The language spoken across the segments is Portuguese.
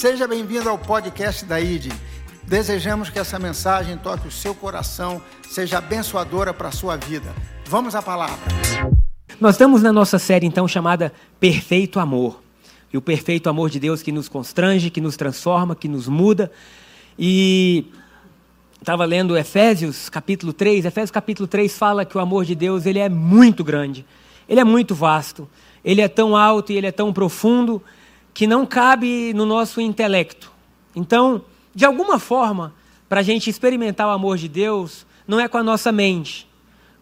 Seja bem-vindo ao podcast da ID. Desejamos que essa mensagem toque o seu coração, seja abençoadora para a sua vida. Vamos à palavra. Nós estamos na nossa série então chamada Perfeito Amor. E o perfeito amor de Deus que nos constrange, que nos transforma, que nos muda. E estava lendo Efésios capítulo 3. Efésios capítulo 3 fala que o amor de Deus ele é muito grande, ele é muito vasto, ele é tão alto e ele é tão profundo que não cabe no nosso intelecto. Então, de alguma forma, para a gente experimentar o amor de Deus, não é com a nossa mente,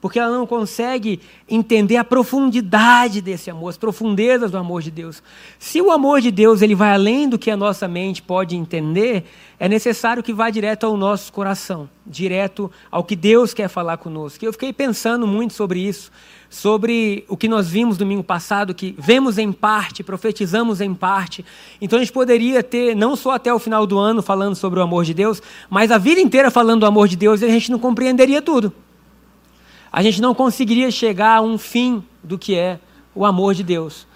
porque ela não consegue entender a profundidade desse amor, as profundezas do amor de Deus. Se o amor de Deus ele vai além do que a nossa mente pode entender, é necessário que vá direto ao nosso coração, direto ao que Deus quer falar conosco. Eu fiquei pensando muito sobre isso, sobre o que nós vimos domingo passado, que vemos em parte, profetizamos em parte. Então a gente poderia ter, não só até o final do ano falando sobre o amor de Deus, mas a vida inteira falando do amor de Deus e a gente não compreenderia tudo a gente não conseguiria chegar a um fim do que é o amor de Deus.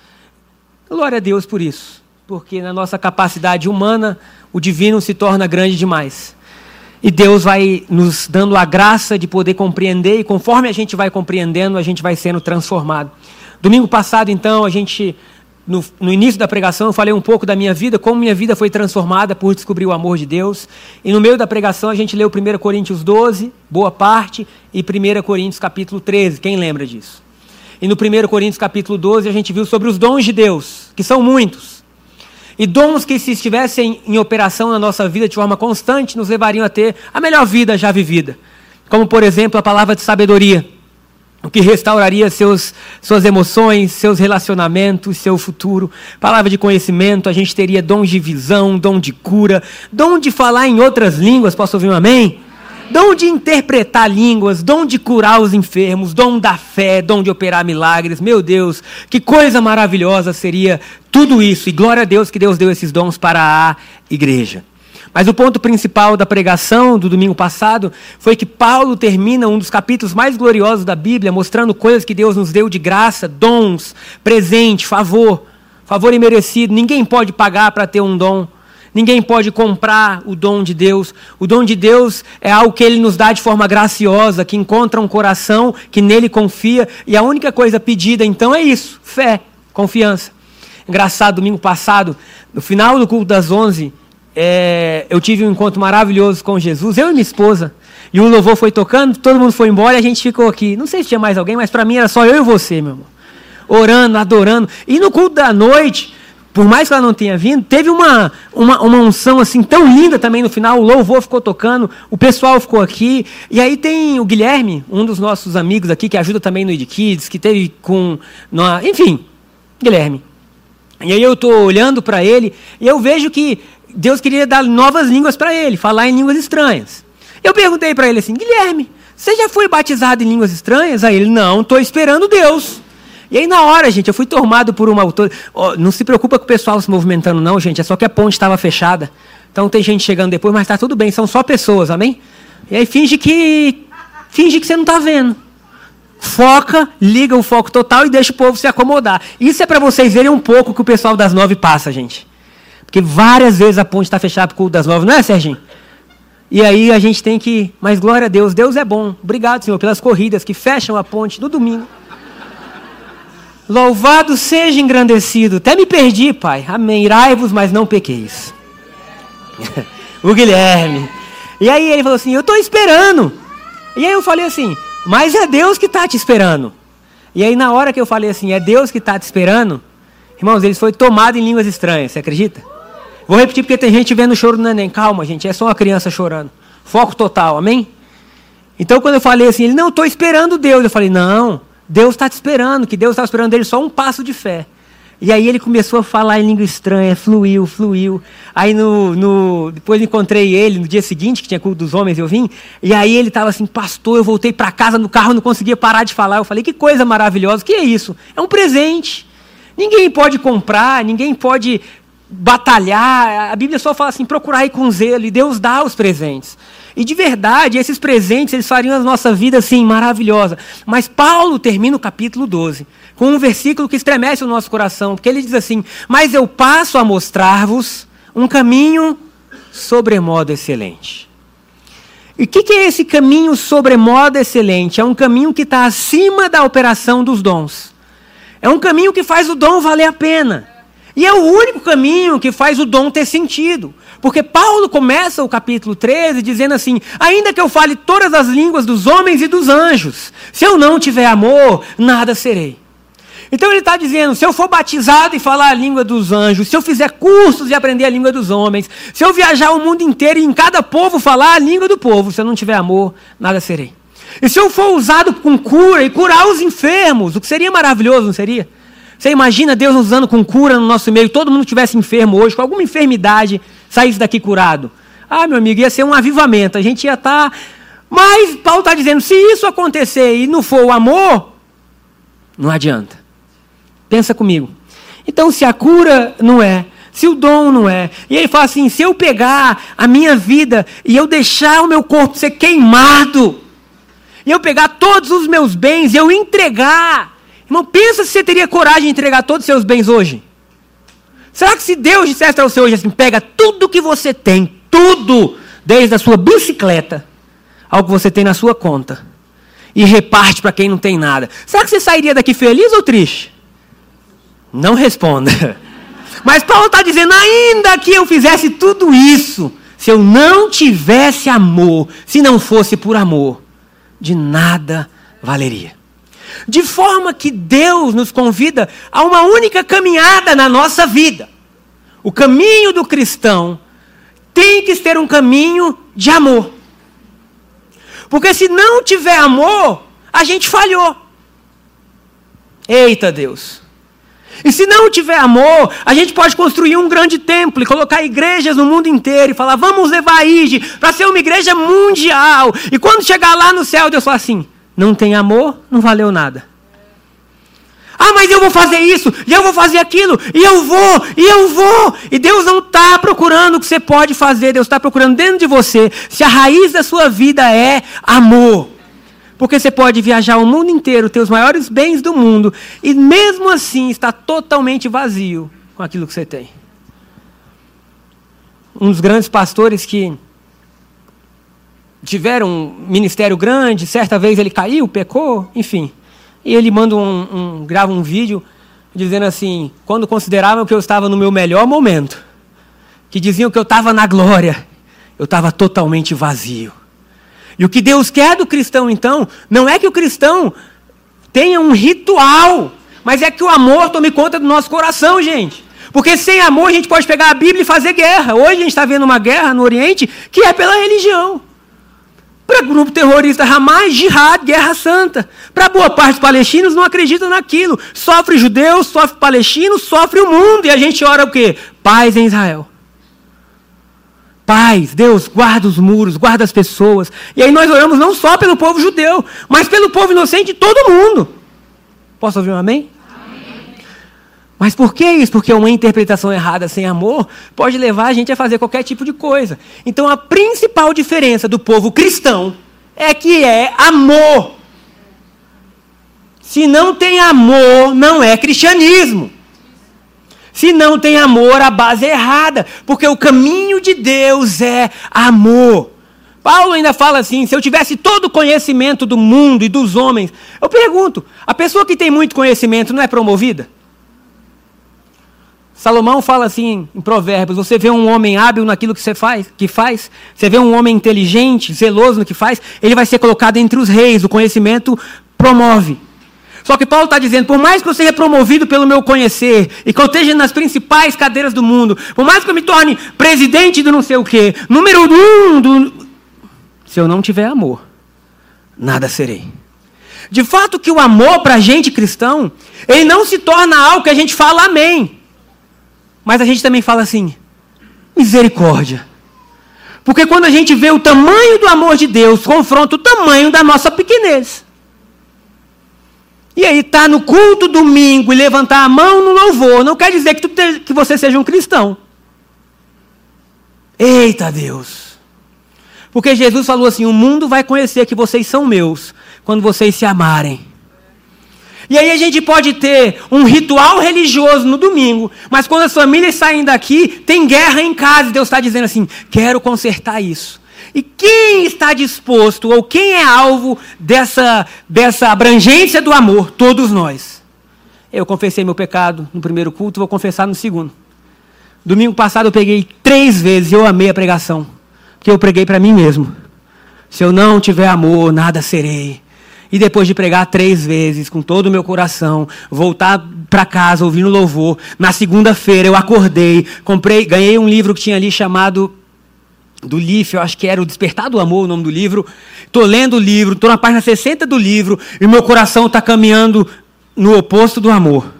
Glória a Deus por isso, porque na nossa capacidade humana o divino se torna grande demais. E Deus vai nos dando a graça de poder compreender, e conforme a gente vai compreendendo, a gente vai sendo transformado. Domingo passado, então, a gente no, no, início da pregação eu falei um pouco da minha vida, como minha vida foi transformada por descobrir o amor de Deus. E no meio da pregação a gente leu 1 Coríntios 12, boa parte, e 1 Coríntios capítulo 13. Quem lembra disso? E no 1 Coríntios capítulo 12 a gente viu sobre os dons de Deus, que são muitos. E dons que, se estivessem em operação na nossa vida de forma constante, nos levariam a ter a melhor vida já vivida. Como, por exemplo, a palavra de sabedoria o que restauraria seus, suas emoções, seus relacionamentos, seu futuro. Palavra de conhecimento, a gente teria dom de visão, dom de cura, dom de falar em outras línguas. Posso ouvir um amém? Dom de interpretar línguas, dom de curar os enfermos, dom da fé, dom de operar milagres. Meu Deus, que coisa maravilhosa seria tudo isso. E glória a Deus que Deus deu esses dons para a igreja. Mas o ponto principal da pregação do domingo passado foi que Paulo termina um dos capítulos mais gloriosos da Bíblia, mostrando coisas que Deus nos deu de graça, dons, presente, favor, favor imerecido. Ninguém pode pagar para ter um dom. Ninguém pode comprar o dom de Deus. O dom de Deus é algo que Ele nos dá de forma graciosa, que encontra um coração que nele confia. E a única coisa pedida então é isso: fé, confiança. Engraçado, domingo passado, no final do culto das 11, é, eu tive um encontro maravilhoso com Jesus, eu e minha esposa. E o louvor foi tocando, todo mundo foi embora e a gente ficou aqui. Não sei se tinha mais alguém, mas para mim era só eu e você, meu irmão. Orando, adorando. E no culto da noite, por mais que ela não tenha vindo, teve uma, uma, uma unção assim tão linda também no final. O louvor ficou tocando, o pessoal ficou aqui. E aí tem o Guilherme, um dos nossos amigos aqui, que ajuda também no Id Kids, que teve com. No, enfim, Guilherme. E aí eu estou olhando para ele e eu vejo que Deus queria dar novas línguas para ele, falar em línguas estranhas. Eu perguntei para ele assim, Guilherme, você já foi batizado em línguas estranhas? Aí ele, não, estou esperando Deus. E aí na hora, gente, eu fui tomado por uma autor. Oh, não se preocupa com o pessoal se movimentando, não, gente. É só que a ponte estava fechada. Então tem gente chegando depois, mas está tudo bem, são só pessoas, amém? E aí finge que. Finge que você não está vendo. Foca, liga o foco total e deixa o povo se acomodar. Isso é para vocês verem um pouco que o pessoal das nove passa, gente. Porque várias vezes a ponte está fechada o culto das nove, não é, Serginho? E aí a gente tem que. Mas glória a Deus, Deus é bom. Obrigado, Senhor, pelas corridas que fecham a ponte no domingo. Louvado seja engrandecido. Até me perdi, Pai. Amém. Irai-vos, mas não pequeis. o Guilherme. E aí ele falou assim: Eu estou esperando. E aí eu falei assim: Mas é Deus que está te esperando. E aí na hora que eu falei assim: É Deus que está te esperando. Irmãos, eles foi tomado em línguas estranhas. Você acredita? Vou repetir porque tem gente vendo choro do neném. Calma, gente, é só uma criança chorando. Foco total, amém? Então, quando eu falei assim, ele, não, estou esperando Deus. Eu falei, não, Deus está te esperando, que Deus está esperando dele só um passo de fé. E aí ele começou a falar em língua estranha, fluiu, fluiu. Aí no, no, depois encontrei ele no dia seguinte, que tinha culto dos homens, eu vim. E aí ele estava assim, pastor, eu voltei para casa no carro, não conseguia parar de falar. Eu falei, que coisa maravilhosa, que é isso? É um presente. Ninguém pode comprar, ninguém pode batalhar. A Bíblia só fala assim: procurar com zelo, e Deus dá os presentes. E de verdade, esses presentes eles fariam a nossa vida assim maravilhosa. Mas Paulo termina o capítulo 12 com um versículo que estremece o nosso coração, porque ele diz assim: "Mas eu passo a mostrar-vos um caminho sobremodo excelente. E o que, que, é esse caminho sobremodo excelente? É um caminho que está acima da operação dos dons. É um caminho que faz o dom valer a pena. E é o único caminho que faz o dom ter sentido. Porque Paulo começa o capítulo 13 dizendo assim: Ainda que eu fale todas as línguas dos homens e dos anjos, se eu não tiver amor, nada serei. Então ele está dizendo: se eu for batizado e falar a língua dos anjos, se eu fizer cursos e aprender a língua dos homens, se eu viajar o mundo inteiro e em cada povo falar a língua do povo, se eu não tiver amor, nada serei. E se eu for usado com cura e curar os enfermos, o que seria maravilhoso, não seria? Você imagina Deus nos usando com cura no nosso meio, todo mundo tivesse enfermo hoje, com alguma enfermidade, saísse daqui curado. Ah, meu amigo, ia ser um avivamento, a gente ia estar. Tá... Mas Paulo está dizendo: se isso acontecer e não for o amor, não adianta. Pensa comigo. Então, se a cura não é, se o dom não é, e ele fala assim: se eu pegar a minha vida e eu deixar o meu corpo ser queimado, e eu pegar todos os meus bens e eu entregar, irmão, pensa se você teria coragem de entregar todos os seus bens hoje. Será que se Deus dissesse para você hoje assim: pega tudo que você tem, tudo, desde a sua bicicleta ao que você tem na sua conta, e reparte para quem não tem nada, será que você sairia daqui feliz ou triste? Não responda. Mas Paulo está dizendo: ainda que eu fizesse tudo isso, se eu não tivesse amor, se não fosse por amor, de nada valeria. De forma que Deus nos convida a uma única caminhada na nossa vida. O caminho do cristão tem que ser um caminho de amor. Porque se não tiver amor, a gente falhou. Eita Deus. E se não tiver amor, a gente pode construir um grande templo e colocar igrejas no mundo inteiro e falar, vamos levar a IGE para ser uma igreja mundial. E quando chegar lá no céu, Deus fala assim: não tem amor, não valeu nada. Ah, mas eu vou fazer isso, e eu vou fazer aquilo, e eu vou, e eu vou. E Deus não está procurando o que você pode fazer, Deus está procurando dentro de você se a raiz da sua vida é amor. Porque você pode viajar o mundo inteiro, ter os maiores bens do mundo, e mesmo assim estar totalmente vazio com aquilo que você tem. Um dos grandes pastores que tiveram um ministério grande, certa vez ele caiu, pecou, enfim. E ele manda um, um grava um vídeo dizendo assim, quando consideravam que eu estava no meu melhor momento, que diziam que eu estava na glória, eu estava totalmente vazio. E o que Deus quer do cristão, então, não é que o cristão tenha um ritual, mas é que o amor tome conta do nosso coração, gente. Porque sem amor a gente pode pegar a Bíblia e fazer guerra. Hoje a gente está vendo uma guerra no Oriente que é pela religião. Para grupo terrorista Hamas, jihad, guerra santa. Para boa parte dos palestinos não acreditam naquilo. Sofre judeus, sofre palestinos, sofre o mundo. E a gente ora o quê? Paz em Israel paz, Deus, guarda os muros, guarda as pessoas. E aí nós oramos não só pelo povo judeu, mas pelo povo inocente de todo mundo. Posso ouvir um amém? Mas por que isso? Porque uma interpretação errada sem amor pode levar a gente a fazer qualquer tipo de coisa. Então a principal diferença do povo cristão é que é amor. Se não tem amor, não é cristianismo. Se não tem amor, a base é errada, porque o caminho de Deus é amor. Paulo ainda fala assim: se eu tivesse todo o conhecimento do mundo e dos homens, eu pergunto, a pessoa que tem muito conhecimento não é promovida? Salomão fala assim em Provérbios: você vê um homem hábil naquilo que você faz, que faz, você vê um homem inteligente, zeloso no que faz, ele vai ser colocado entre os reis. O conhecimento promove. Só que Paulo está dizendo: por mais que eu seja promovido pelo meu conhecer, e que eu esteja nas principais cadeiras do mundo, por mais que eu me torne presidente do não sei o quê, número um, do... se eu não tiver amor, nada serei. De fato, que o amor para a gente cristão, ele não se torna algo que a gente fala amém. Mas a gente também fala assim: misericórdia. Porque quando a gente vê o tamanho do amor de Deus, confronta o tamanho da nossa pequenez. E aí, tá no culto domingo e levantar a mão no louvor, não quer dizer que, te, que você seja um cristão. Eita Deus! Porque Jesus falou assim: o mundo vai conhecer que vocês são meus quando vocês se amarem. E aí a gente pode ter um ritual religioso no domingo, mas quando as famílias saem daqui, tem guerra em casa e Deus está dizendo assim: quero consertar isso. E quem está disposto, ou quem é alvo dessa, dessa abrangência do amor? Todos nós. Eu confessei meu pecado no primeiro culto, vou confessar no segundo. Domingo passado eu peguei três vezes e eu amei a pregação. Porque eu preguei para mim mesmo. Se eu não tiver amor, nada serei. E depois de pregar três vezes, com todo o meu coração, voltar para casa ouvindo louvor, na segunda-feira eu acordei, comprei, ganhei um livro que tinha ali chamado do Leaf, eu acho que era o Despertar do Amor, o nome do livro. Estou lendo o livro, estou na página 60 do livro, e meu coração está caminhando no oposto do amor.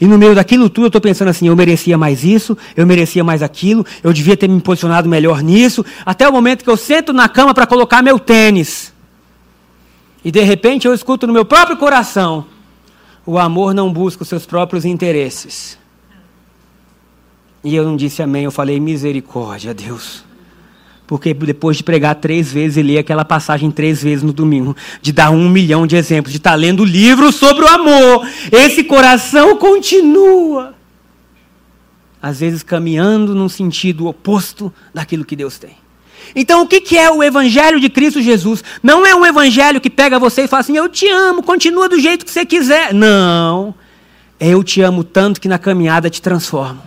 E no meio daquilo tudo eu estou pensando assim: eu merecia mais isso, eu merecia mais aquilo, eu devia ter me posicionado melhor nisso, até o momento que eu sento na cama para colocar meu tênis. E de repente eu escuto no meu próprio coração: o amor não busca os seus próprios interesses. E eu não disse amém, eu falei misericórdia, Deus. Porque depois de pregar três vezes e ler aquela passagem três vezes no domingo, de dar um milhão de exemplos, de estar lendo livro sobre o amor, esse coração continua. Às vezes caminhando num sentido oposto daquilo que Deus tem. Então, o que é o Evangelho de Cristo Jesus? Não é um Evangelho que pega você e fala assim: Eu te amo, continua do jeito que você quiser. Não. Eu te amo tanto que na caminhada te transformo.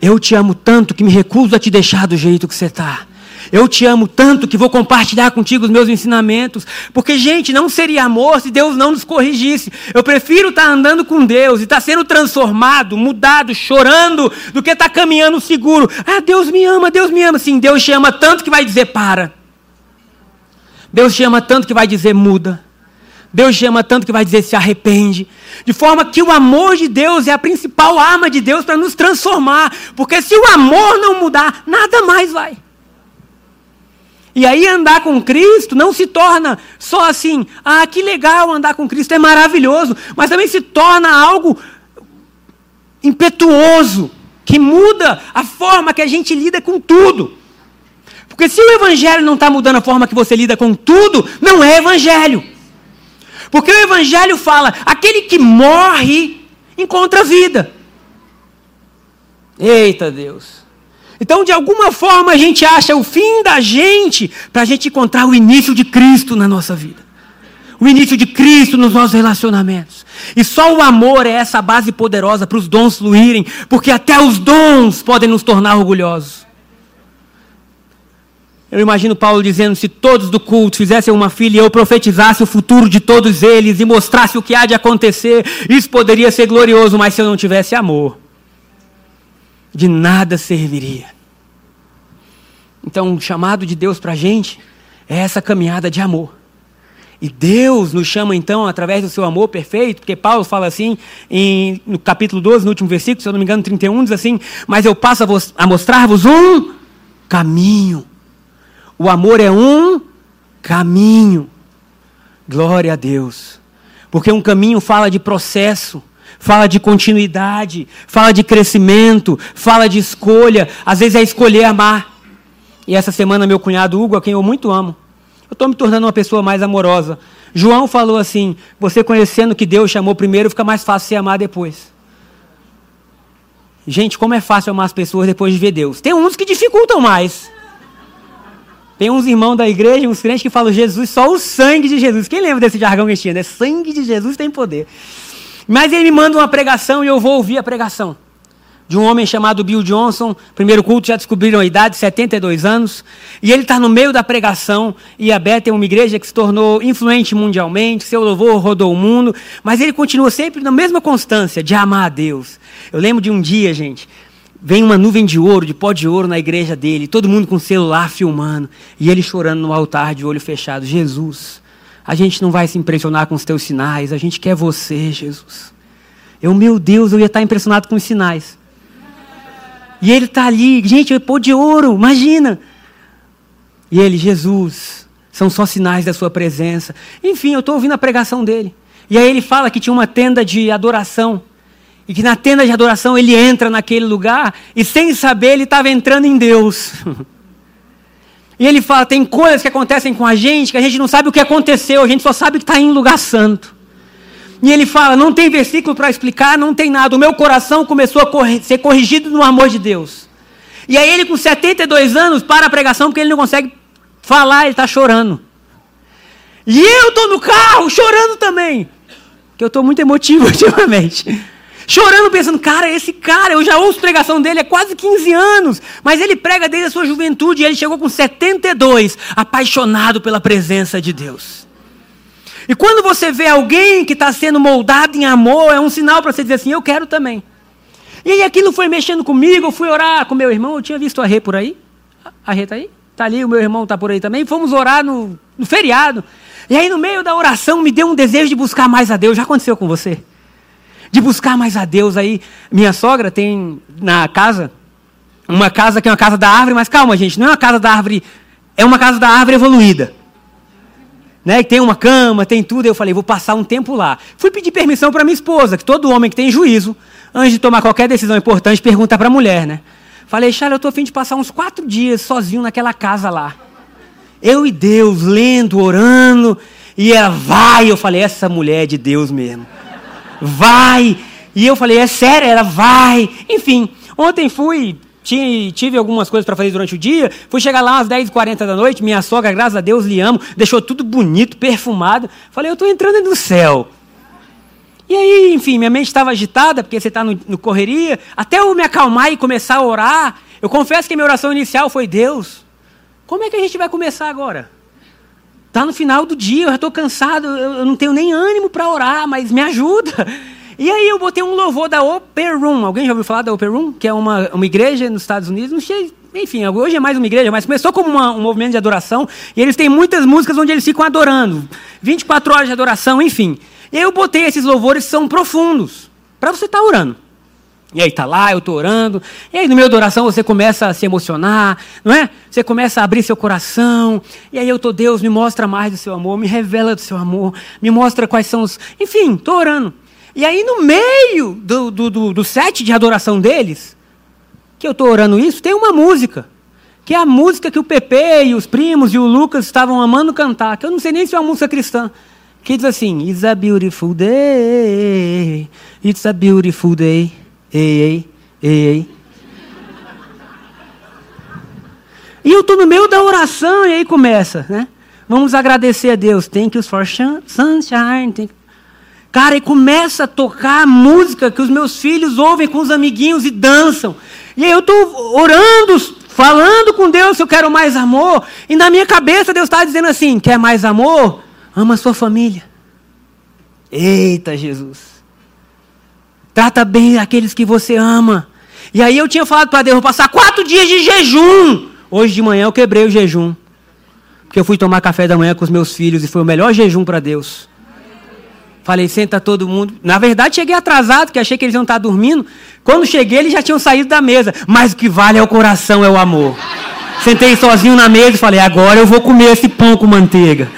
Eu te amo tanto que me recuso a te deixar do jeito que você está. Eu te amo tanto que vou compartilhar contigo os meus ensinamentos. Porque, gente, não seria amor se Deus não nos corrigisse. Eu prefiro estar tá andando com Deus e estar tá sendo transformado, mudado, chorando, do que estar tá caminhando seguro. Ah, Deus me ama, Deus me ama. Sim, Deus te ama tanto que vai dizer para. Deus te ama tanto que vai dizer muda. Deus te ama tanto que vai dizer se arrepende. De forma que o amor de Deus é a principal arma de Deus para nos transformar. Porque se o amor não mudar, nada mais vai. E aí andar com Cristo não se torna só assim, ah, que legal andar com Cristo, é maravilhoso, mas também se torna algo impetuoso, que muda a forma que a gente lida com tudo. Porque se o evangelho não está mudando a forma que você lida com tudo, não é evangelho. Porque o Evangelho fala: aquele que morre encontra vida. Eita Deus. Então, de alguma forma, a gente acha o fim da gente para a gente encontrar o início de Cristo na nossa vida. O início de Cristo nos nossos relacionamentos. E só o amor é essa base poderosa para os dons fluírem, porque até os dons podem nos tornar orgulhosos. Eu imagino Paulo dizendo: se todos do culto fizessem uma filha e eu profetizasse o futuro de todos eles e mostrasse o que há de acontecer, isso poderia ser glorioso, mas se eu não tivesse amor, de nada serviria. Então, o chamado de Deus para a gente é essa caminhada de amor. E Deus nos chama então através do seu amor perfeito, porque Paulo fala assim em, no capítulo 12, no último versículo, se eu não me engano, 31, diz assim: Mas eu passo a, a mostrar-vos um caminho o amor é um caminho. Glória a Deus. Porque um caminho fala de processo, fala de continuidade, fala de crescimento, fala de escolha. Às vezes é escolher amar. E essa semana, meu cunhado Hugo, a quem eu muito amo, eu estou me tornando uma pessoa mais amorosa. João falou assim: você conhecendo que Deus chamou primeiro, fica mais fácil se amar depois. Gente, como é fácil amar as pessoas depois de ver Deus. Tem uns que dificultam mais. Tem uns irmãos da igreja, uns crentes que falam Jesus, só o sangue de Jesus. Quem lembra desse jargão que tinha? Né? Sangue de Jesus tem poder. Mas ele me manda uma pregação e eu vou ouvir a pregação. De um homem chamado Bill Johnson, primeiro culto, já descobriram a idade, 72 anos. E ele está no meio da pregação. E a Beth é uma igreja que se tornou influente mundialmente, seu louvor rodou o mundo. Mas ele continua sempre na mesma constância de amar a Deus. Eu lembro de um dia, gente, Vem uma nuvem de ouro, de pó de ouro na igreja dele, todo mundo com celular filmando, e ele chorando no altar de olho fechado. Jesus, a gente não vai se impressionar com os teus sinais, a gente quer você, Jesus. Eu, meu Deus, eu ia estar impressionado com os sinais. E ele está ali, gente, pó de ouro, imagina. E ele, Jesus, são só sinais da sua presença. Enfim, eu estou ouvindo a pregação dele. E aí ele fala que tinha uma tenda de adoração e que na tenda de adoração ele entra naquele lugar e sem saber ele estava entrando em Deus. E ele fala: tem coisas que acontecem com a gente que a gente não sabe o que aconteceu, a gente só sabe que está em lugar santo. E ele fala: não tem versículo para explicar, não tem nada. O meu coração começou a ser corrigido no amor de Deus. E aí ele, com 72 anos, para a pregação porque ele não consegue falar, ele está chorando. E eu estou no carro chorando também. Que eu estou muito emotivo ultimamente. Chorando, pensando, cara, esse cara, eu já ouço pregação dele há quase 15 anos, mas ele prega desde a sua juventude e ele chegou com 72, apaixonado pela presença de Deus. E quando você vê alguém que está sendo moldado em amor, é um sinal para você dizer assim: eu quero também. E aí aquilo foi mexendo comigo, eu fui orar com meu irmão, eu tinha visto a Rê por aí. A Rê está aí? Está ali, o meu irmão está por aí também. Fomos orar no, no feriado. E aí, no meio da oração, me deu um desejo de buscar mais a Deus. Já aconteceu com você? De buscar mais a Deus. Aí, minha sogra tem na casa, uma casa que é uma casa da árvore, mas calma, gente, não é uma casa da árvore, é uma casa da árvore evoluída né? Tem uma cama, tem tudo. Eu falei, vou passar um tempo lá. Fui pedir permissão para minha esposa, que todo homem que tem juízo, antes de tomar qualquer decisão importante, pergunta para a mulher, né? Falei, Charles, eu estou a fim de passar uns quatro dias sozinho naquela casa lá. Eu e Deus, lendo, orando. E ela, vai. Eu falei, essa mulher é de Deus mesmo. Vai. E eu falei, é sério? Ela, vai. Enfim, ontem fui, tive algumas coisas para fazer durante o dia. Fui chegar lá às 10h40 da noite. Minha sogra, graças a Deus, lhe amo. Deixou tudo bonito, perfumado. Falei, eu estou entrando no céu. E aí, enfim, minha mente estava agitada, porque você está no, no, correria. Até eu me acalmar e começar a orar. Eu confesso que a minha oração inicial foi: Deus, como é que a gente vai começar agora? Está no final do dia, eu já estou cansado, eu não tenho nem ânimo para orar, mas me ajuda. E aí eu botei um louvor da Upper Room. Alguém já ouviu falar da Upper Room? Que é uma, uma igreja nos Estados Unidos. Não sei, enfim, hoje é mais uma igreja, mas começou como uma, um movimento de adoração. E eles têm muitas músicas onde eles ficam adorando. 24 horas de adoração, enfim. E aí eu botei esses louvores que são profundos. Para você estar tá orando. E aí tá lá, eu estou orando. E aí no meio da oração você começa a se emocionar, não é? Você começa a abrir seu coração. E aí eu tô, Deus, me mostra mais do seu amor, me revela do seu amor, me mostra quais são os. Enfim, estou orando. E aí, no meio do, do, do, do set de adoração deles, que eu estou orando isso, tem uma música. Que é a música que o Pepe e os primos e o Lucas estavam amando cantar. Que eu não sei nem se é uma música cristã. Que diz assim: It's a beautiful day. It's a beautiful day. Ei, ei, ei. E eu estou no meio da oração e aí começa, né? Vamos agradecer a Deus. Thank you for sunshine. Thank Cara, e começa a tocar a música que os meus filhos ouvem com os amiguinhos e dançam. E aí eu estou orando, falando com Deus eu quero mais amor. E na minha cabeça Deus está dizendo assim: quer mais amor? Ama a sua família. Eita Jesus. Trata bem aqueles que você ama. E aí eu tinha falado para Deus, vou passar quatro dias de jejum. Hoje de manhã eu quebrei o jejum. Porque eu fui tomar café da manhã com os meus filhos e foi o melhor jejum para Deus. Falei, senta todo mundo. Na verdade, cheguei atrasado, que achei que eles iam estar dormindo. Quando cheguei, eles já tinham saído da mesa. Mas o que vale é o coração, é o amor. Sentei sozinho na mesa e falei, agora eu vou comer esse pão com manteiga.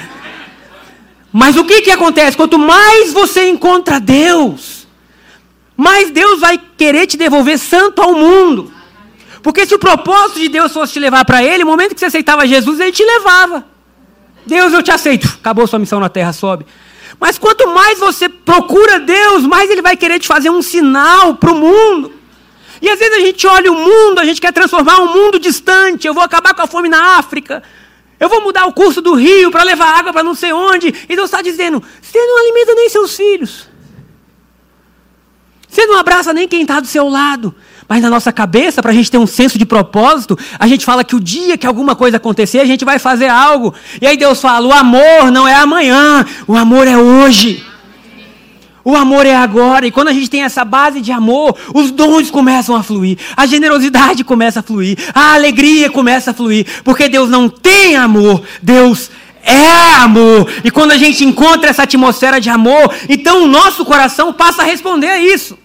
Mas o que, que acontece? Quanto mais você encontra Deus, mais Deus vai querer te devolver santo ao mundo. Porque se o propósito de Deus fosse te levar para Ele, no momento que você aceitava Jesus, Ele te levava. Deus, eu te aceito. Acabou sua missão na terra, sobe. Mas quanto mais você procura Deus, mais Ele vai querer te fazer um sinal para o mundo. E às vezes a gente olha o mundo, a gente quer transformar um mundo distante. Eu vou acabar com a fome na África. Eu vou mudar o curso do rio para levar água para não sei onde. E Deus está dizendo: você não alimenta nem seus filhos. Você não abraça nem quem está do seu lado. Mas na nossa cabeça, para a gente ter um senso de propósito, a gente fala que o dia que alguma coisa acontecer, a gente vai fazer algo. E aí Deus fala: o amor não é amanhã, o amor é hoje. O amor é agora, e quando a gente tem essa base de amor, os dons começam a fluir, a generosidade começa a fluir, a alegria começa a fluir, porque Deus não tem amor, Deus é amor. E quando a gente encontra essa atmosfera de amor, então o nosso coração passa a responder a isso.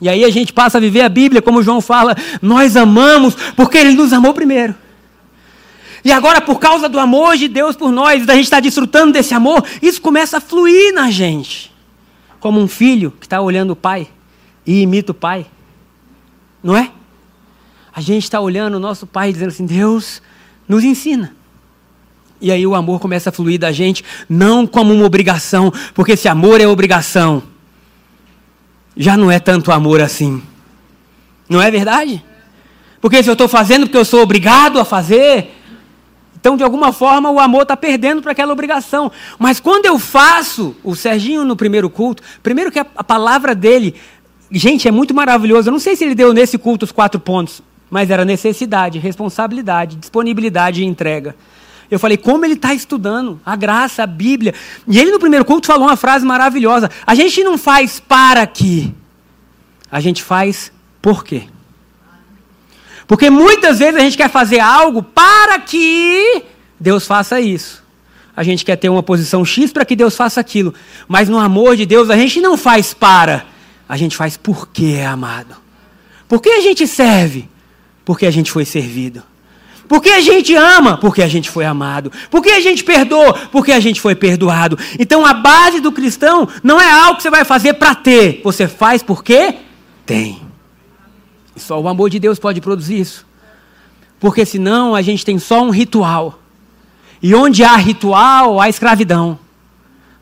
E aí a gente passa a viver a Bíblia, como João fala, nós amamos porque ele nos amou primeiro. E agora, por causa do amor de Deus por nós, da gente estar desfrutando desse amor, isso começa a fluir na gente. Como um filho que está olhando o pai e imita o pai. Não é? A gente está olhando o nosso pai dizendo assim: Deus, nos ensina. E aí o amor começa a fluir da gente, não como uma obrigação, porque se amor é obrigação, já não é tanto amor assim. Não é verdade? Porque se eu estou fazendo porque eu sou obrigado a fazer, então de alguma forma o amor está perdendo para aquela obrigação. Mas quando eu faço, o Serginho no primeiro culto, primeiro que a, a palavra dele, gente, é muito maravilhoso. Eu não sei se ele deu nesse culto os quatro pontos, mas era necessidade, responsabilidade, disponibilidade e entrega. Eu falei, como ele está estudando a graça, a Bíblia. E ele no primeiro culto falou uma frase maravilhosa: a gente não faz para quê, a gente faz por quê. Porque muitas vezes a gente quer fazer algo para que Deus faça isso. A gente quer ter uma posição X para que Deus faça aquilo. Mas no amor de Deus a gente não faz para, a gente faz porque é amado. Por que a gente serve? Porque a gente foi servido. Por que a gente ama? Porque a gente foi amado. Por que a gente perdoa? Porque a gente foi perdoado. Então a base do cristão não é algo que você vai fazer para ter, você faz porque tem. E só o amor de Deus pode produzir isso. Porque senão a gente tem só um ritual. E onde há ritual, há escravidão.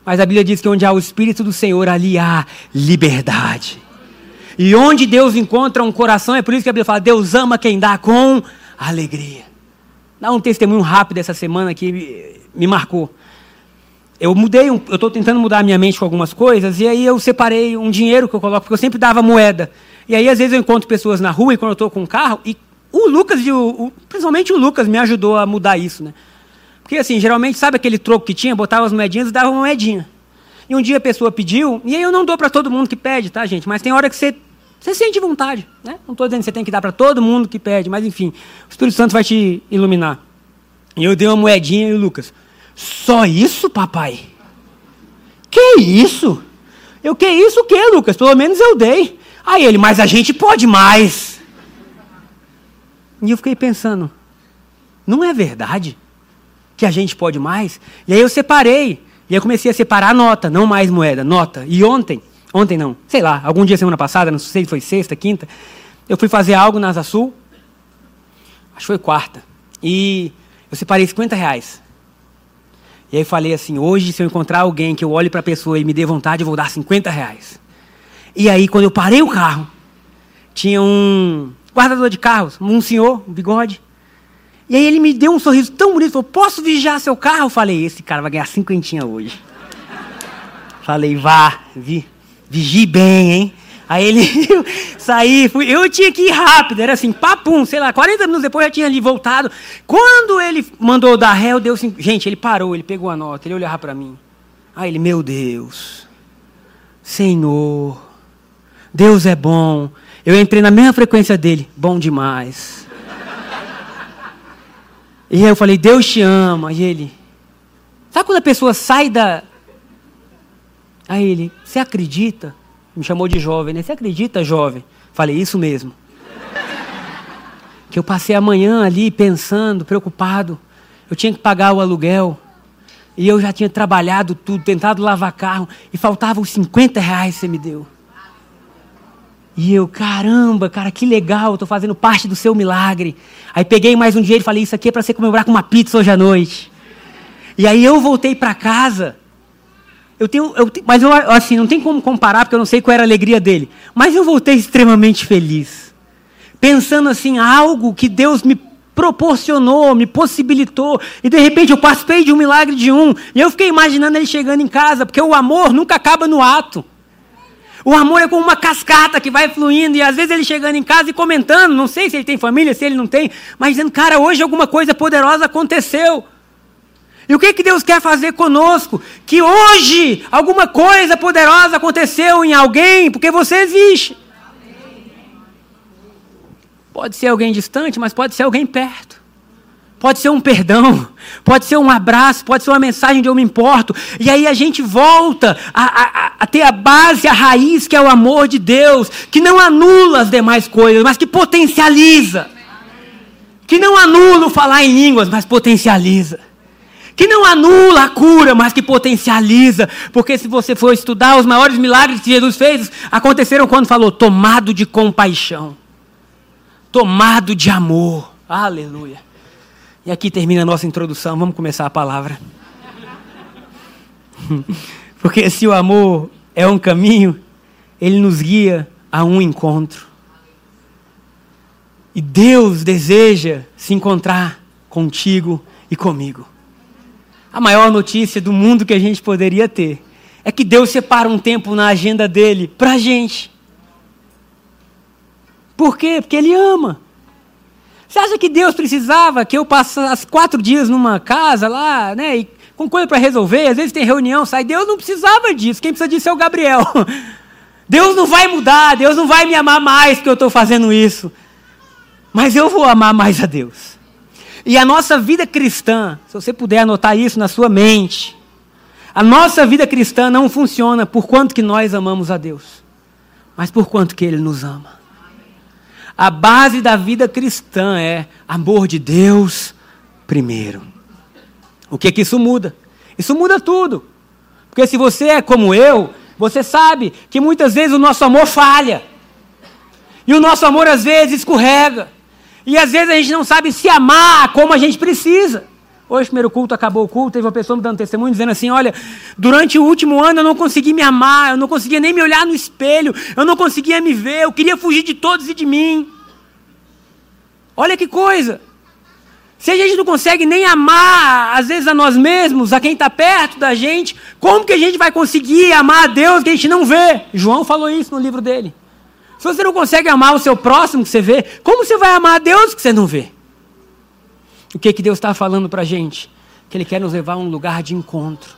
Mas a Bíblia diz que onde há o Espírito do Senhor, ali há liberdade. E onde Deus encontra um coração, é por isso que a Bíblia fala: Deus ama quem dá com alegria. Dá um testemunho rápido essa semana que me marcou. Eu mudei, eu estou tentando mudar a minha mente com algumas coisas, e aí eu separei um dinheiro que eu coloco, porque eu sempre dava moeda. E aí, às vezes, eu encontro pessoas na rua, e quando eu estou com um carro, e o Lucas, e o, o, principalmente o Lucas, me ajudou a mudar isso, né? Porque, assim, geralmente, sabe aquele troco que tinha? Botava as moedinhas e dava uma moedinha. E um dia a pessoa pediu, e aí eu não dou para todo mundo que pede, tá, gente? Mas tem hora que você, você sente vontade, né? Não estou dizendo que você tem que dar para todo mundo que pede, mas enfim, o Espírito Santo vai te iluminar. E eu dei uma moedinha e o Lucas, só isso, papai? Que isso? Eu, que isso o que, Lucas? Pelo menos eu dei. Aí ele, mas a gente pode mais. E eu fiquei pensando, não é verdade que a gente pode mais? E aí eu separei. E eu comecei a separar nota, não mais moeda, nota. E ontem, ontem não, sei lá, algum dia semana passada, não sei se foi sexta, quinta, eu fui fazer algo na Asa Sul. Acho que foi quarta. E eu separei 50 reais. E aí falei assim, hoje se eu encontrar alguém que eu olhe para a pessoa e me dê vontade, eu vou dar 50 reais. E aí, quando eu parei o carro, tinha um guardador de carros, um senhor, um bigode. E aí ele me deu um sorriso tão bonito, falou, posso vigiar seu carro? Eu falei, esse cara vai ganhar cinquentinha hoje. falei, vá, vi, vigie bem, hein? Aí ele saí, fui, eu tinha que ir rápido, era assim, papum, sei lá, 40 minutos depois eu tinha ali voltado. Quando ele mandou dar ré, eu deu assim, gente, ele parou, ele pegou a nota, ele olhava para mim. Aí ele, meu Deus, Senhor, Deus é bom. Eu entrei na mesma frequência dele, bom demais. E aí eu falei, Deus te ama. E ele, sabe quando a pessoa sai da. Aí ele, você acredita? Me chamou de jovem, né? Você acredita, jovem? Falei, isso mesmo. que eu passei a manhã ali pensando, preocupado. Eu tinha que pagar o aluguel. E eu já tinha trabalhado tudo, tentado lavar carro. E faltavam os 50 reais que você me deu. E eu, caramba, cara, que legal, estou fazendo parte do seu milagre. Aí peguei mais um dinheiro e falei, isso aqui é para você comemorar com uma pizza hoje à noite. E aí eu voltei para casa. Eu tenho, eu, mas eu, assim, não tem como comparar, porque eu não sei qual era a alegria dele. Mas eu voltei extremamente feliz. Pensando assim, algo que Deus me proporcionou, me possibilitou. E de repente eu participei de um milagre de um. E eu fiquei imaginando ele chegando em casa, porque o amor nunca acaba no ato. O amor é como uma cascata que vai fluindo, e às vezes ele chegando em casa e comentando, não sei se ele tem família, se ele não tem, mas dizendo, cara, hoje alguma coisa poderosa aconteceu. E o que, que Deus quer fazer conosco? Que hoje alguma coisa poderosa aconteceu em alguém, porque você existe. Pode ser alguém distante, mas pode ser alguém perto. Pode ser um perdão, pode ser um abraço, pode ser uma mensagem de eu me importo. E aí a gente volta a, a, a, ter a base, a raiz, que é o amor de Deus, que não anula as demais coisas, mas que potencializa. Que não anula o falar em línguas, mas potencializa. Que não anula a cura, mas que potencializa. Porque se você for estudar, os maiores milagres que Jesus fez aconteceram quando falou: tomado de compaixão, tomado de amor. Aleluia. E aqui termina a nossa introdução, vamos começar a palavra. Porque se o amor é um caminho, ele nos guia a um encontro. E Deus deseja se encontrar contigo e comigo. A maior notícia do mundo que a gente poderia ter é que Deus separa um tempo na agenda dele para a gente. Por quê? Porque Ele ama. Você acha que Deus precisava que eu passasse quatro dias numa casa lá, né? E com coisa para resolver, às vezes tem reunião, sai. Deus não precisava disso. Quem precisa disso é o Gabriel. Deus não vai mudar, Deus não vai me amar mais porque eu estou fazendo isso. Mas eu vou amar mais a Deus. E a nossa vida cristã, se você puder anotar isso na sua mente, a nossa vida cristã não funciona por quanto que nós amamos a Deus, mas por quanto que Ele nos ama. A base da vida cristã é amor de Deus primeiro. O que que isso muda? Isso muda tudo. Porque se você é como eu, você sabe que muitas vezes o nosso amor falha. E o nosso amor às vezes escorrega. E às vezes a gente não sabe se amar como a gente precisa. Hoje, primeiro culto, acabou o culto, teve uma pessoa me dando testemunho dizendo assim: Olha, durante o último ano eu não consegui me amar, eu não conseguia nem me olhar no espelho, eu não conseguia me ver, eu queria fugir de todos e de mim. Olha que coisa! Se a gente não consegue nem amar, às vezes, a nós mesmos, a quem está perto da gente, como que a gente vai conseguir amar a Deus que a gente não vê? João falou isso no livro dele. Se você não consegue amar o seu próximo que você vê, como você vai amar a Deus que você não vê? O que, que Deus está falando para a gente? Que Ele quer nos levar a um lugar de encontro,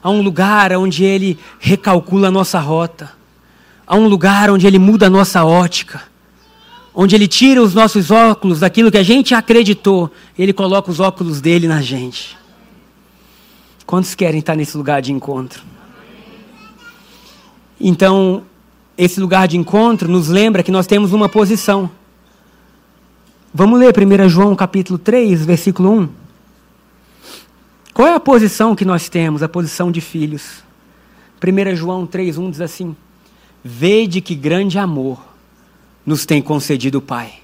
a um lugar onde Ele recalcula a nossa rota, a um lugar onde Ele muda a nossa ótica onde ele tira os nossos óculos daquilo que a gente acreditou, ele coloca os óculos dele na gente. Quantos querem estar nesse lugar de encontro? Então, esse lugar de encontro nos lembra que nós temos uma posição. Vamos ler 1 João capítulo 3, versículo 1. Qual é a posição que nós temos? A posição de filhos. 1 João 3, 1 diz assim: Vede que grande amor nos tem concedido o Pai,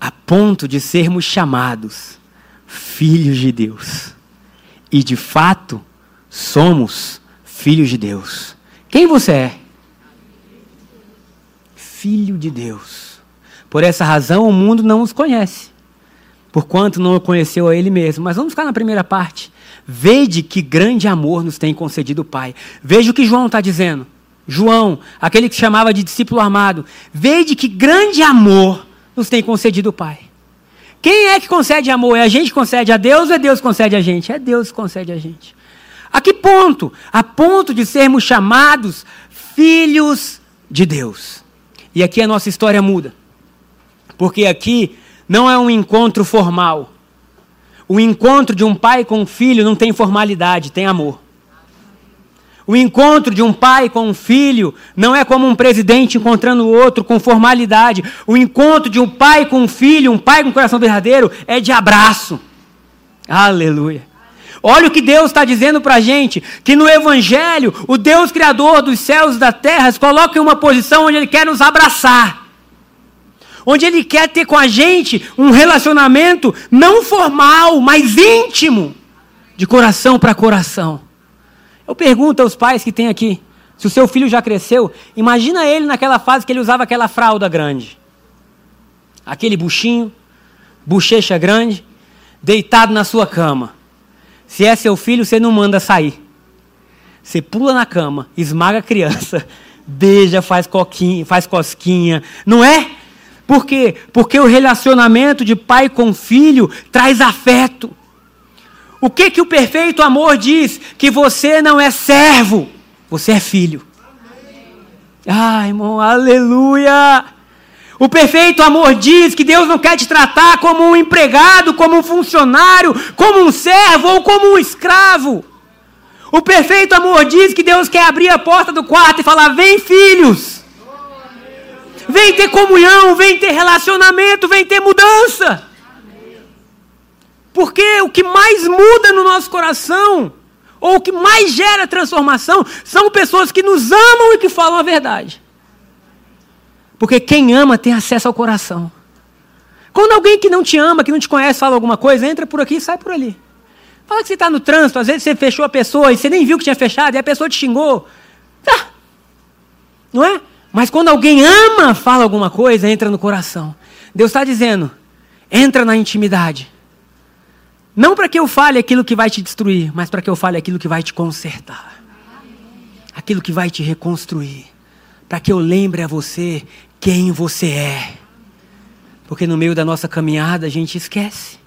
a ponto de sermos chamados filhos de Deus. E de fato, somos filhos de Deus. Quem você é? Filho de Deus. Por essa razão, o mundo não os conhece, porquanto não o conheceu a Ele mesmo. Mas vamos ficar na primeira parte. Vede que grande amor nos tem concedido o Pai. Veja o que João está dizendo. João, aquele que chamava de discípulo amado, vede que grande amor nos tem concedido o Pai. Quem é que concede amor? É a gente que concede a Deus ou é Deus que concede a gente? É Deus que concede a gente. A que ponto? A ponto de sermos chamados filhos de Deus. E aqui a nossa história muda. Porque aqui não é um encontro formal. O encontro de um pai com um filho não tem formalidade, tem amor. O encontro de um pai com um filho não é como um presidente encontrando o outro com formalidade. O encontro de um pai com um filho, um pai com um coração verdadeiro, é de abraço. Aleluia. Olha o que Deus está dizendo para a gente: que no Evangelho, o Deus Criador dos céus e da terra coloca em uma posição onde Ele quer nos abraçar. Onde Ele quer ter com a gente um relacionamento não formal, mas íntimo, de coração para coração. Eu pergunto aos pais que tem aqui, se o seu filho já cresceu, imagina ele naquela fase que ele usava aquela fralda grande. Aquele buchinho, bochecha grande, deitado na sua cama. Se é seu filho, você não manda sair. Você pula na cama, esmaga a criança, beija, faz coquinha, faz cosquinha, não é? Por quê? Porque o relacionamento de pai com filho traz afeto. O que que o perfeito amor diz? Que você não é servo, você é filho. Ai, irmão, aleluia! O perfeito amor diz que Deus não quer te tratar como um empregado, como um funcionário, como um servo ou como um escravo. O perfeito amor diz que Deus quer abrir a porta do quarto e falar: vem, filhos. Vem ter comunhão, vem ter relacionamento, vem ter mudança. Porque o que mais muda no nosso coração, ou o que mais gera transformação, são pessoas que nos amam e que falam a verdade. Porque quem ama tem acesso ao coração. Quando alguém que não te ama, que não te conhece, fala alguma coisa, entra por aqui e sai por ali. Fala que você está no trânsito, às vezes você fechou a pessoa e você nem viu que tinha fechado e a pessoa te xingou. Tá. Não é? Mas quando alguém ama, fala alguma coisa, entra no coração. Deus está dizendo: entra na intimidade. Não para que eu fale aquilo que vai te destruir, mas para que eu fale aquilo que vai te consertar. Aquilo que vai te reconstruir. Para que eu lembre a você quem você é. Porque no meio da nossa caminhada a gente esquece.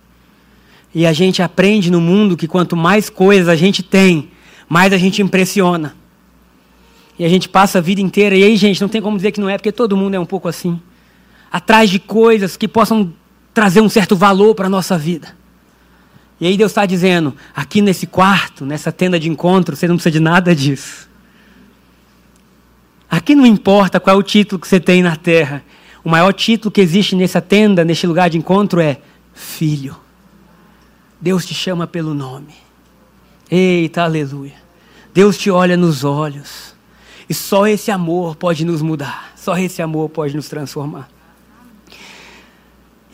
E a gente aprende no mundo que quanto mais coisas a gente tem, mais a gente impressiona. E a gente passa a vida inteira, e aí, gente, não tem como dizer que não é, porque todo mundo é um pouco assim. Atrás de coisas que possam trazer um certo valor para a nossa vida. E aí Deus está dizendo: aqui nesse quarto, nessa tenda de encontro, você não precisa de nada disso. Aqui não importa qual é o título que você tem na terra. O maior título que existe nessa tenda, neste lugar de encontro, é filho. Deus te chama pelo nome. Eita, aleluia. Deus te olha nos olhos. E só esse amor pode nos mudar. Só esse amor pode nos transformar.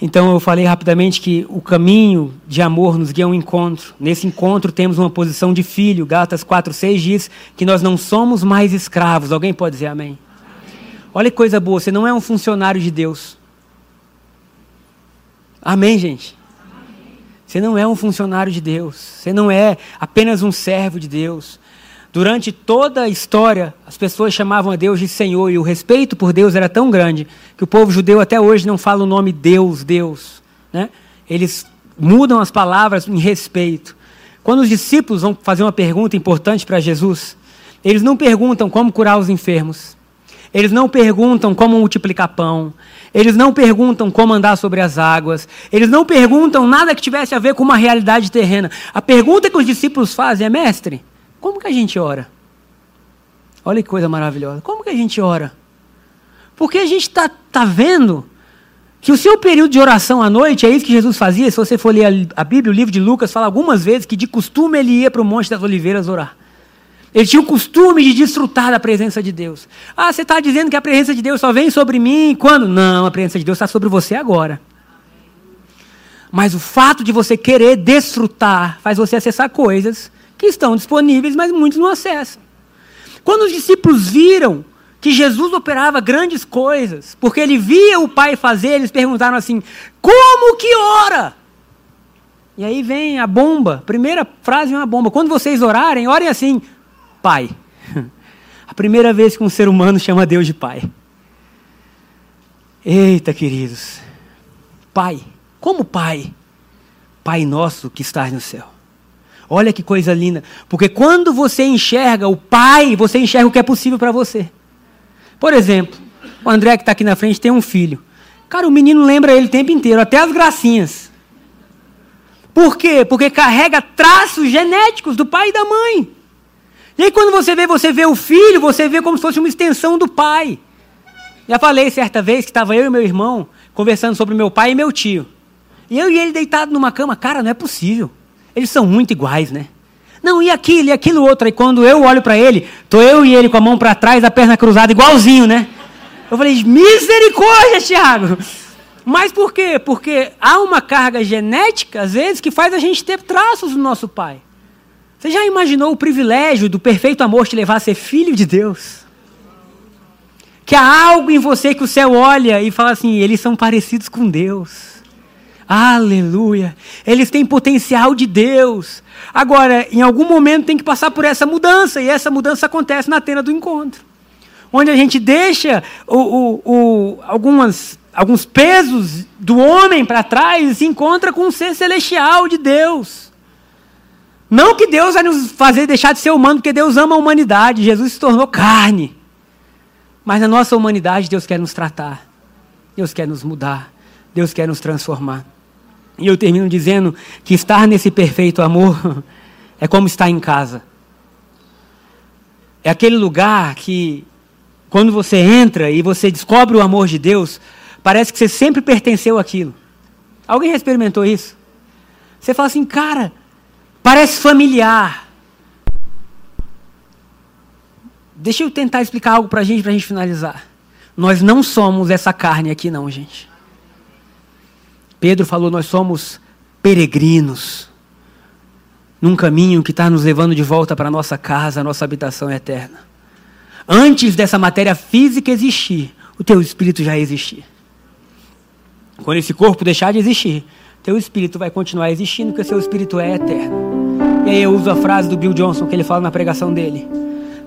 Então eu falei rapidamente que o caminho de amor nos guia a um encontro. Nesse encontro temos uma posição de filho. Gálatas 4:6 diz que nós não somos mais escravos. Alguém pode dizer amém? amém? Olha que coisa boa, você não é um funcionário de Deus. Amém, gente. Você não é um funcionário de Deus. Você não é apenas um servo de Deus. Durante toda a história, as pessoas chamavam a Deus de Senhor e o respeito por Deus era tão grande que o povo judeu até hoje não fala o nome Deus, Deus. Né? Eles mudam as palavras em respeito. Quando os discípulos vão fazer uma pergunta importante para Jesus, eles não perguntam como curar os enfermos. Eles não perguntam como multiplicar pão. Eles não perguntam como andar sobre as águas. Eles não perguntam nada que tivesse a ver com uma realidade terrena. A pergunta que os discípulos fazem é: Mestre, como que a gente ora? Olha que coisa maravilhosa. Como que a gente ora? Porque a gente está tá vendo que o seu período de oração à noite é isso que Jesus fazia. Se você for ler a Bíblia, o livro de Lucas fala algumas vezes que de costume ele ia para o Monte das Oliveiras orar. Ele tinha o costume de desfrutar da presença de Deus. Ah, você está dizendo que a presença de Deus só vem sobre mim quando? Não, a presença de Deus está sobre você agora. Mas o fato de você querer desfrutar faz você acessar coisas que estão disponíveis, mas muitos não acessam. Quando os discípulos viram que Jesus operava grandes coisas, porque ele via o Pai fazer, eles perguntaram assim: como que ora? E aí vem a bomba, primeira frase é uma bomba. Quando vocês orarem, orem assim: Pai. A primeira vez que um ser humano chama Deus de Pai. Eita, queridos. Pai. Como Pai? Pai nosso que estás no céu. Olha que coisa linda. Porque quando você enxerga o Pai, você enxerga o que é possível para você. Por exemplo, o André que está aqui na frente tem um filho. Cara, o menino lembra ele o tempo inteiro, até as gracinhas. Por quê? Porque carrega traços genéticos do pai e da mãe. E aí quando você vê, você vê o filho, você vê como se fosse uma extensão do pai. Já falei certa vez que estava eu e meu irmão conversando sobre meu pai e meu tio. E eu e ele deitado numa cama, cara, não é possível. Eles são muito iguais, né? Não, e aquilo, e aquilo outro. Aí quando eu olho para ele, tô eu e ele com a mão para trás, a perna cruzada, igualzinho, né? Eu falei, misericórdia, Tiago! Mas por quê? Porque há uma carga genética, às vezes, que faz a gente ter traços do nosso pai. Você já imaginou o privilégio do perfeito amor te levar a ser filho de Deus? Que há algo em você que o céu olha e fala assim: eles são parecidos com Deus. Aleluia. Eles têm potencial de Deus. Agora, em algum momento tem que passar por essa mudança, e essa mudança acontece na tenda do encontro. Onde a gente deixa o, o, o, algumas, alguns pesos do homem para trás e se encontra com um ser celestial de Deus. Não que Deus vai nos fazer deixar de ser humano, porque Deus ama a humanidade, Jesus se tornou carne. Mas na nossa humanidade, Deus quer nos tratar, Deus quer nos mudar, Deus quer nos transformar. E eu termino dizendo que estar nesse perfeito amor é como estar em casa. É aquele lugar que, quando você entra e você descobre o amor de Deus, parece que você sempre pertenceu àquilo. Alguém já experimentou isso? Você fala assim, cara, parece familiar. Deixa eu tentar explicar algo para a gente, para a gente finalizar. Nós não somos essa carne aqui, não, gente. Pedro falou: Nós somos peregrinos num caminho que está nos levando de volta para a nossa casa, a nossa habitação eterna. Antes dessa matéria física existir, o teu espírito já existia. Quando esse corpo deixar de existir, teu espírito vai continuar existindo, porque o seu espírito é eterno. E aí eu uso a frase do Bill Johnson que ele fala na pregação dele.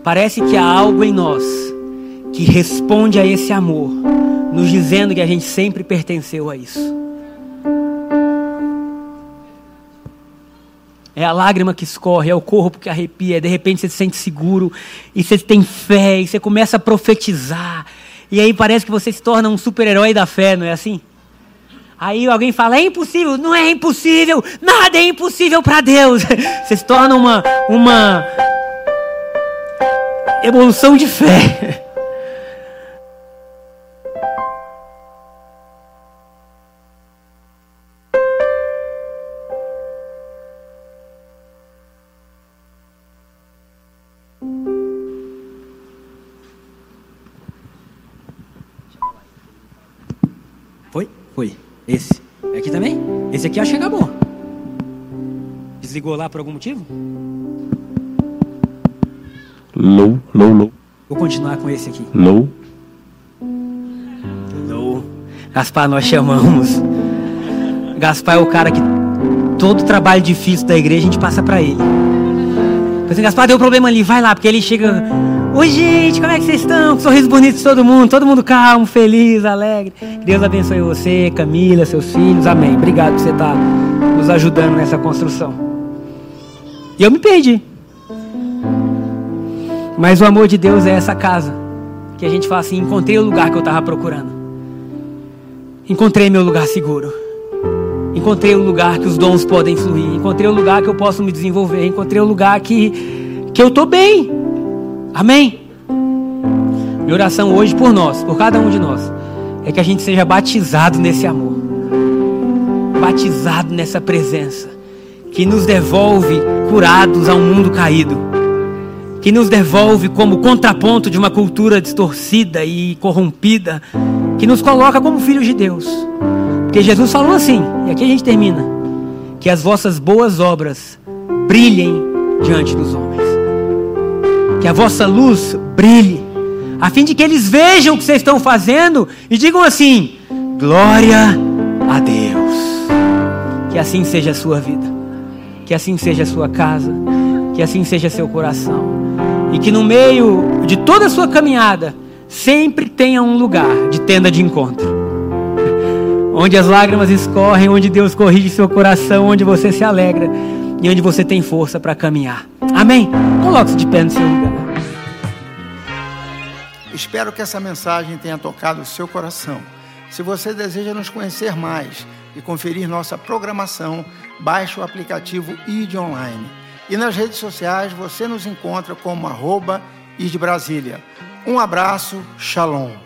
Parece que há algo em nós que responde a esse amor, nos dizendo que a gente sempre pertenceu a isso. É a lágrima que escorre, é o corpo que arrepia, de repente você se sente seguro, e você tem fé, e você começa a profetizar, e aí parece que você se torna um super-herói da fé, não é assim? Aí alguém fala, é impossível, não é impossível, nada é impossível para Deus. Você se torna uma, uma evolução de fé. Foi? Foi. Esse. Aqui também? Esse aqui acho que acabou. Desligou lá por algum motivo? Low, low, low. Vou continuar com esse aqui. Low. Low. Gaspar, nós chamamos. Gaspar é o cara que todo trabalho difícil da igreja a gente passa para ele. Assim, Gaspar deu problema ali, vai lá, porque ele chega. Oi, gente, como é que vocês estão? Sorriso bonito de todo mundo, todo mundo calmo, feliz, alegre. Deus abençoe você, Camila, seus filhos, amém. Obrigado por você estar nos ajudando nessa construção. E eu me perdi. Mas o amor de Deus é essa casa. Que a gente fala assim: encontrei o lugar que eu estava procurando. Encontrei meu lugar seguro. Encontrei o lugar que os dons podem fluir. Encontrei o lugar que eu posso me desenvolver. Encontrei o lugar que, que eu estou bem. Amém? Minha oração hoje por nós, por cada um de nós, é que a gente seja batizado nesse amor. Batizado nessa presença. Que nos devolve curados a um mundo caído. Que nos devolve como contraponto de uma cultura distorcida e corrompida. Que nos coloca como filhos de Deus. Porque Jesus falou assim, e aqui a gente termina: que as vossas boas obras brilhem diante dos homens. Que a vossa luz brilhe, a fim de que eles vejam o que vocês estão fazendo e digam assim: glória a Deus. Que assim seja a sua vida, que assim seja a sua casa, que assim seja seu coração, e que no meio de toda a sua caminhada sempre tenha um lugar de tenda de encontro onde as lágrimas escorrem, onde Deus corrige seu coração, onde você se alegra e onde você tem força para caminhar. Amém? Coloque-se de pé no seu lugar. Espero que essa mensagem tenha tocado o seu coração. Se você deseja nos conhecer mais e conferir nossa programação, baixe o aplicativo ID Online. E nas redes sociais você nos encontra como arroba ID Brasília. Um abraço, shalom.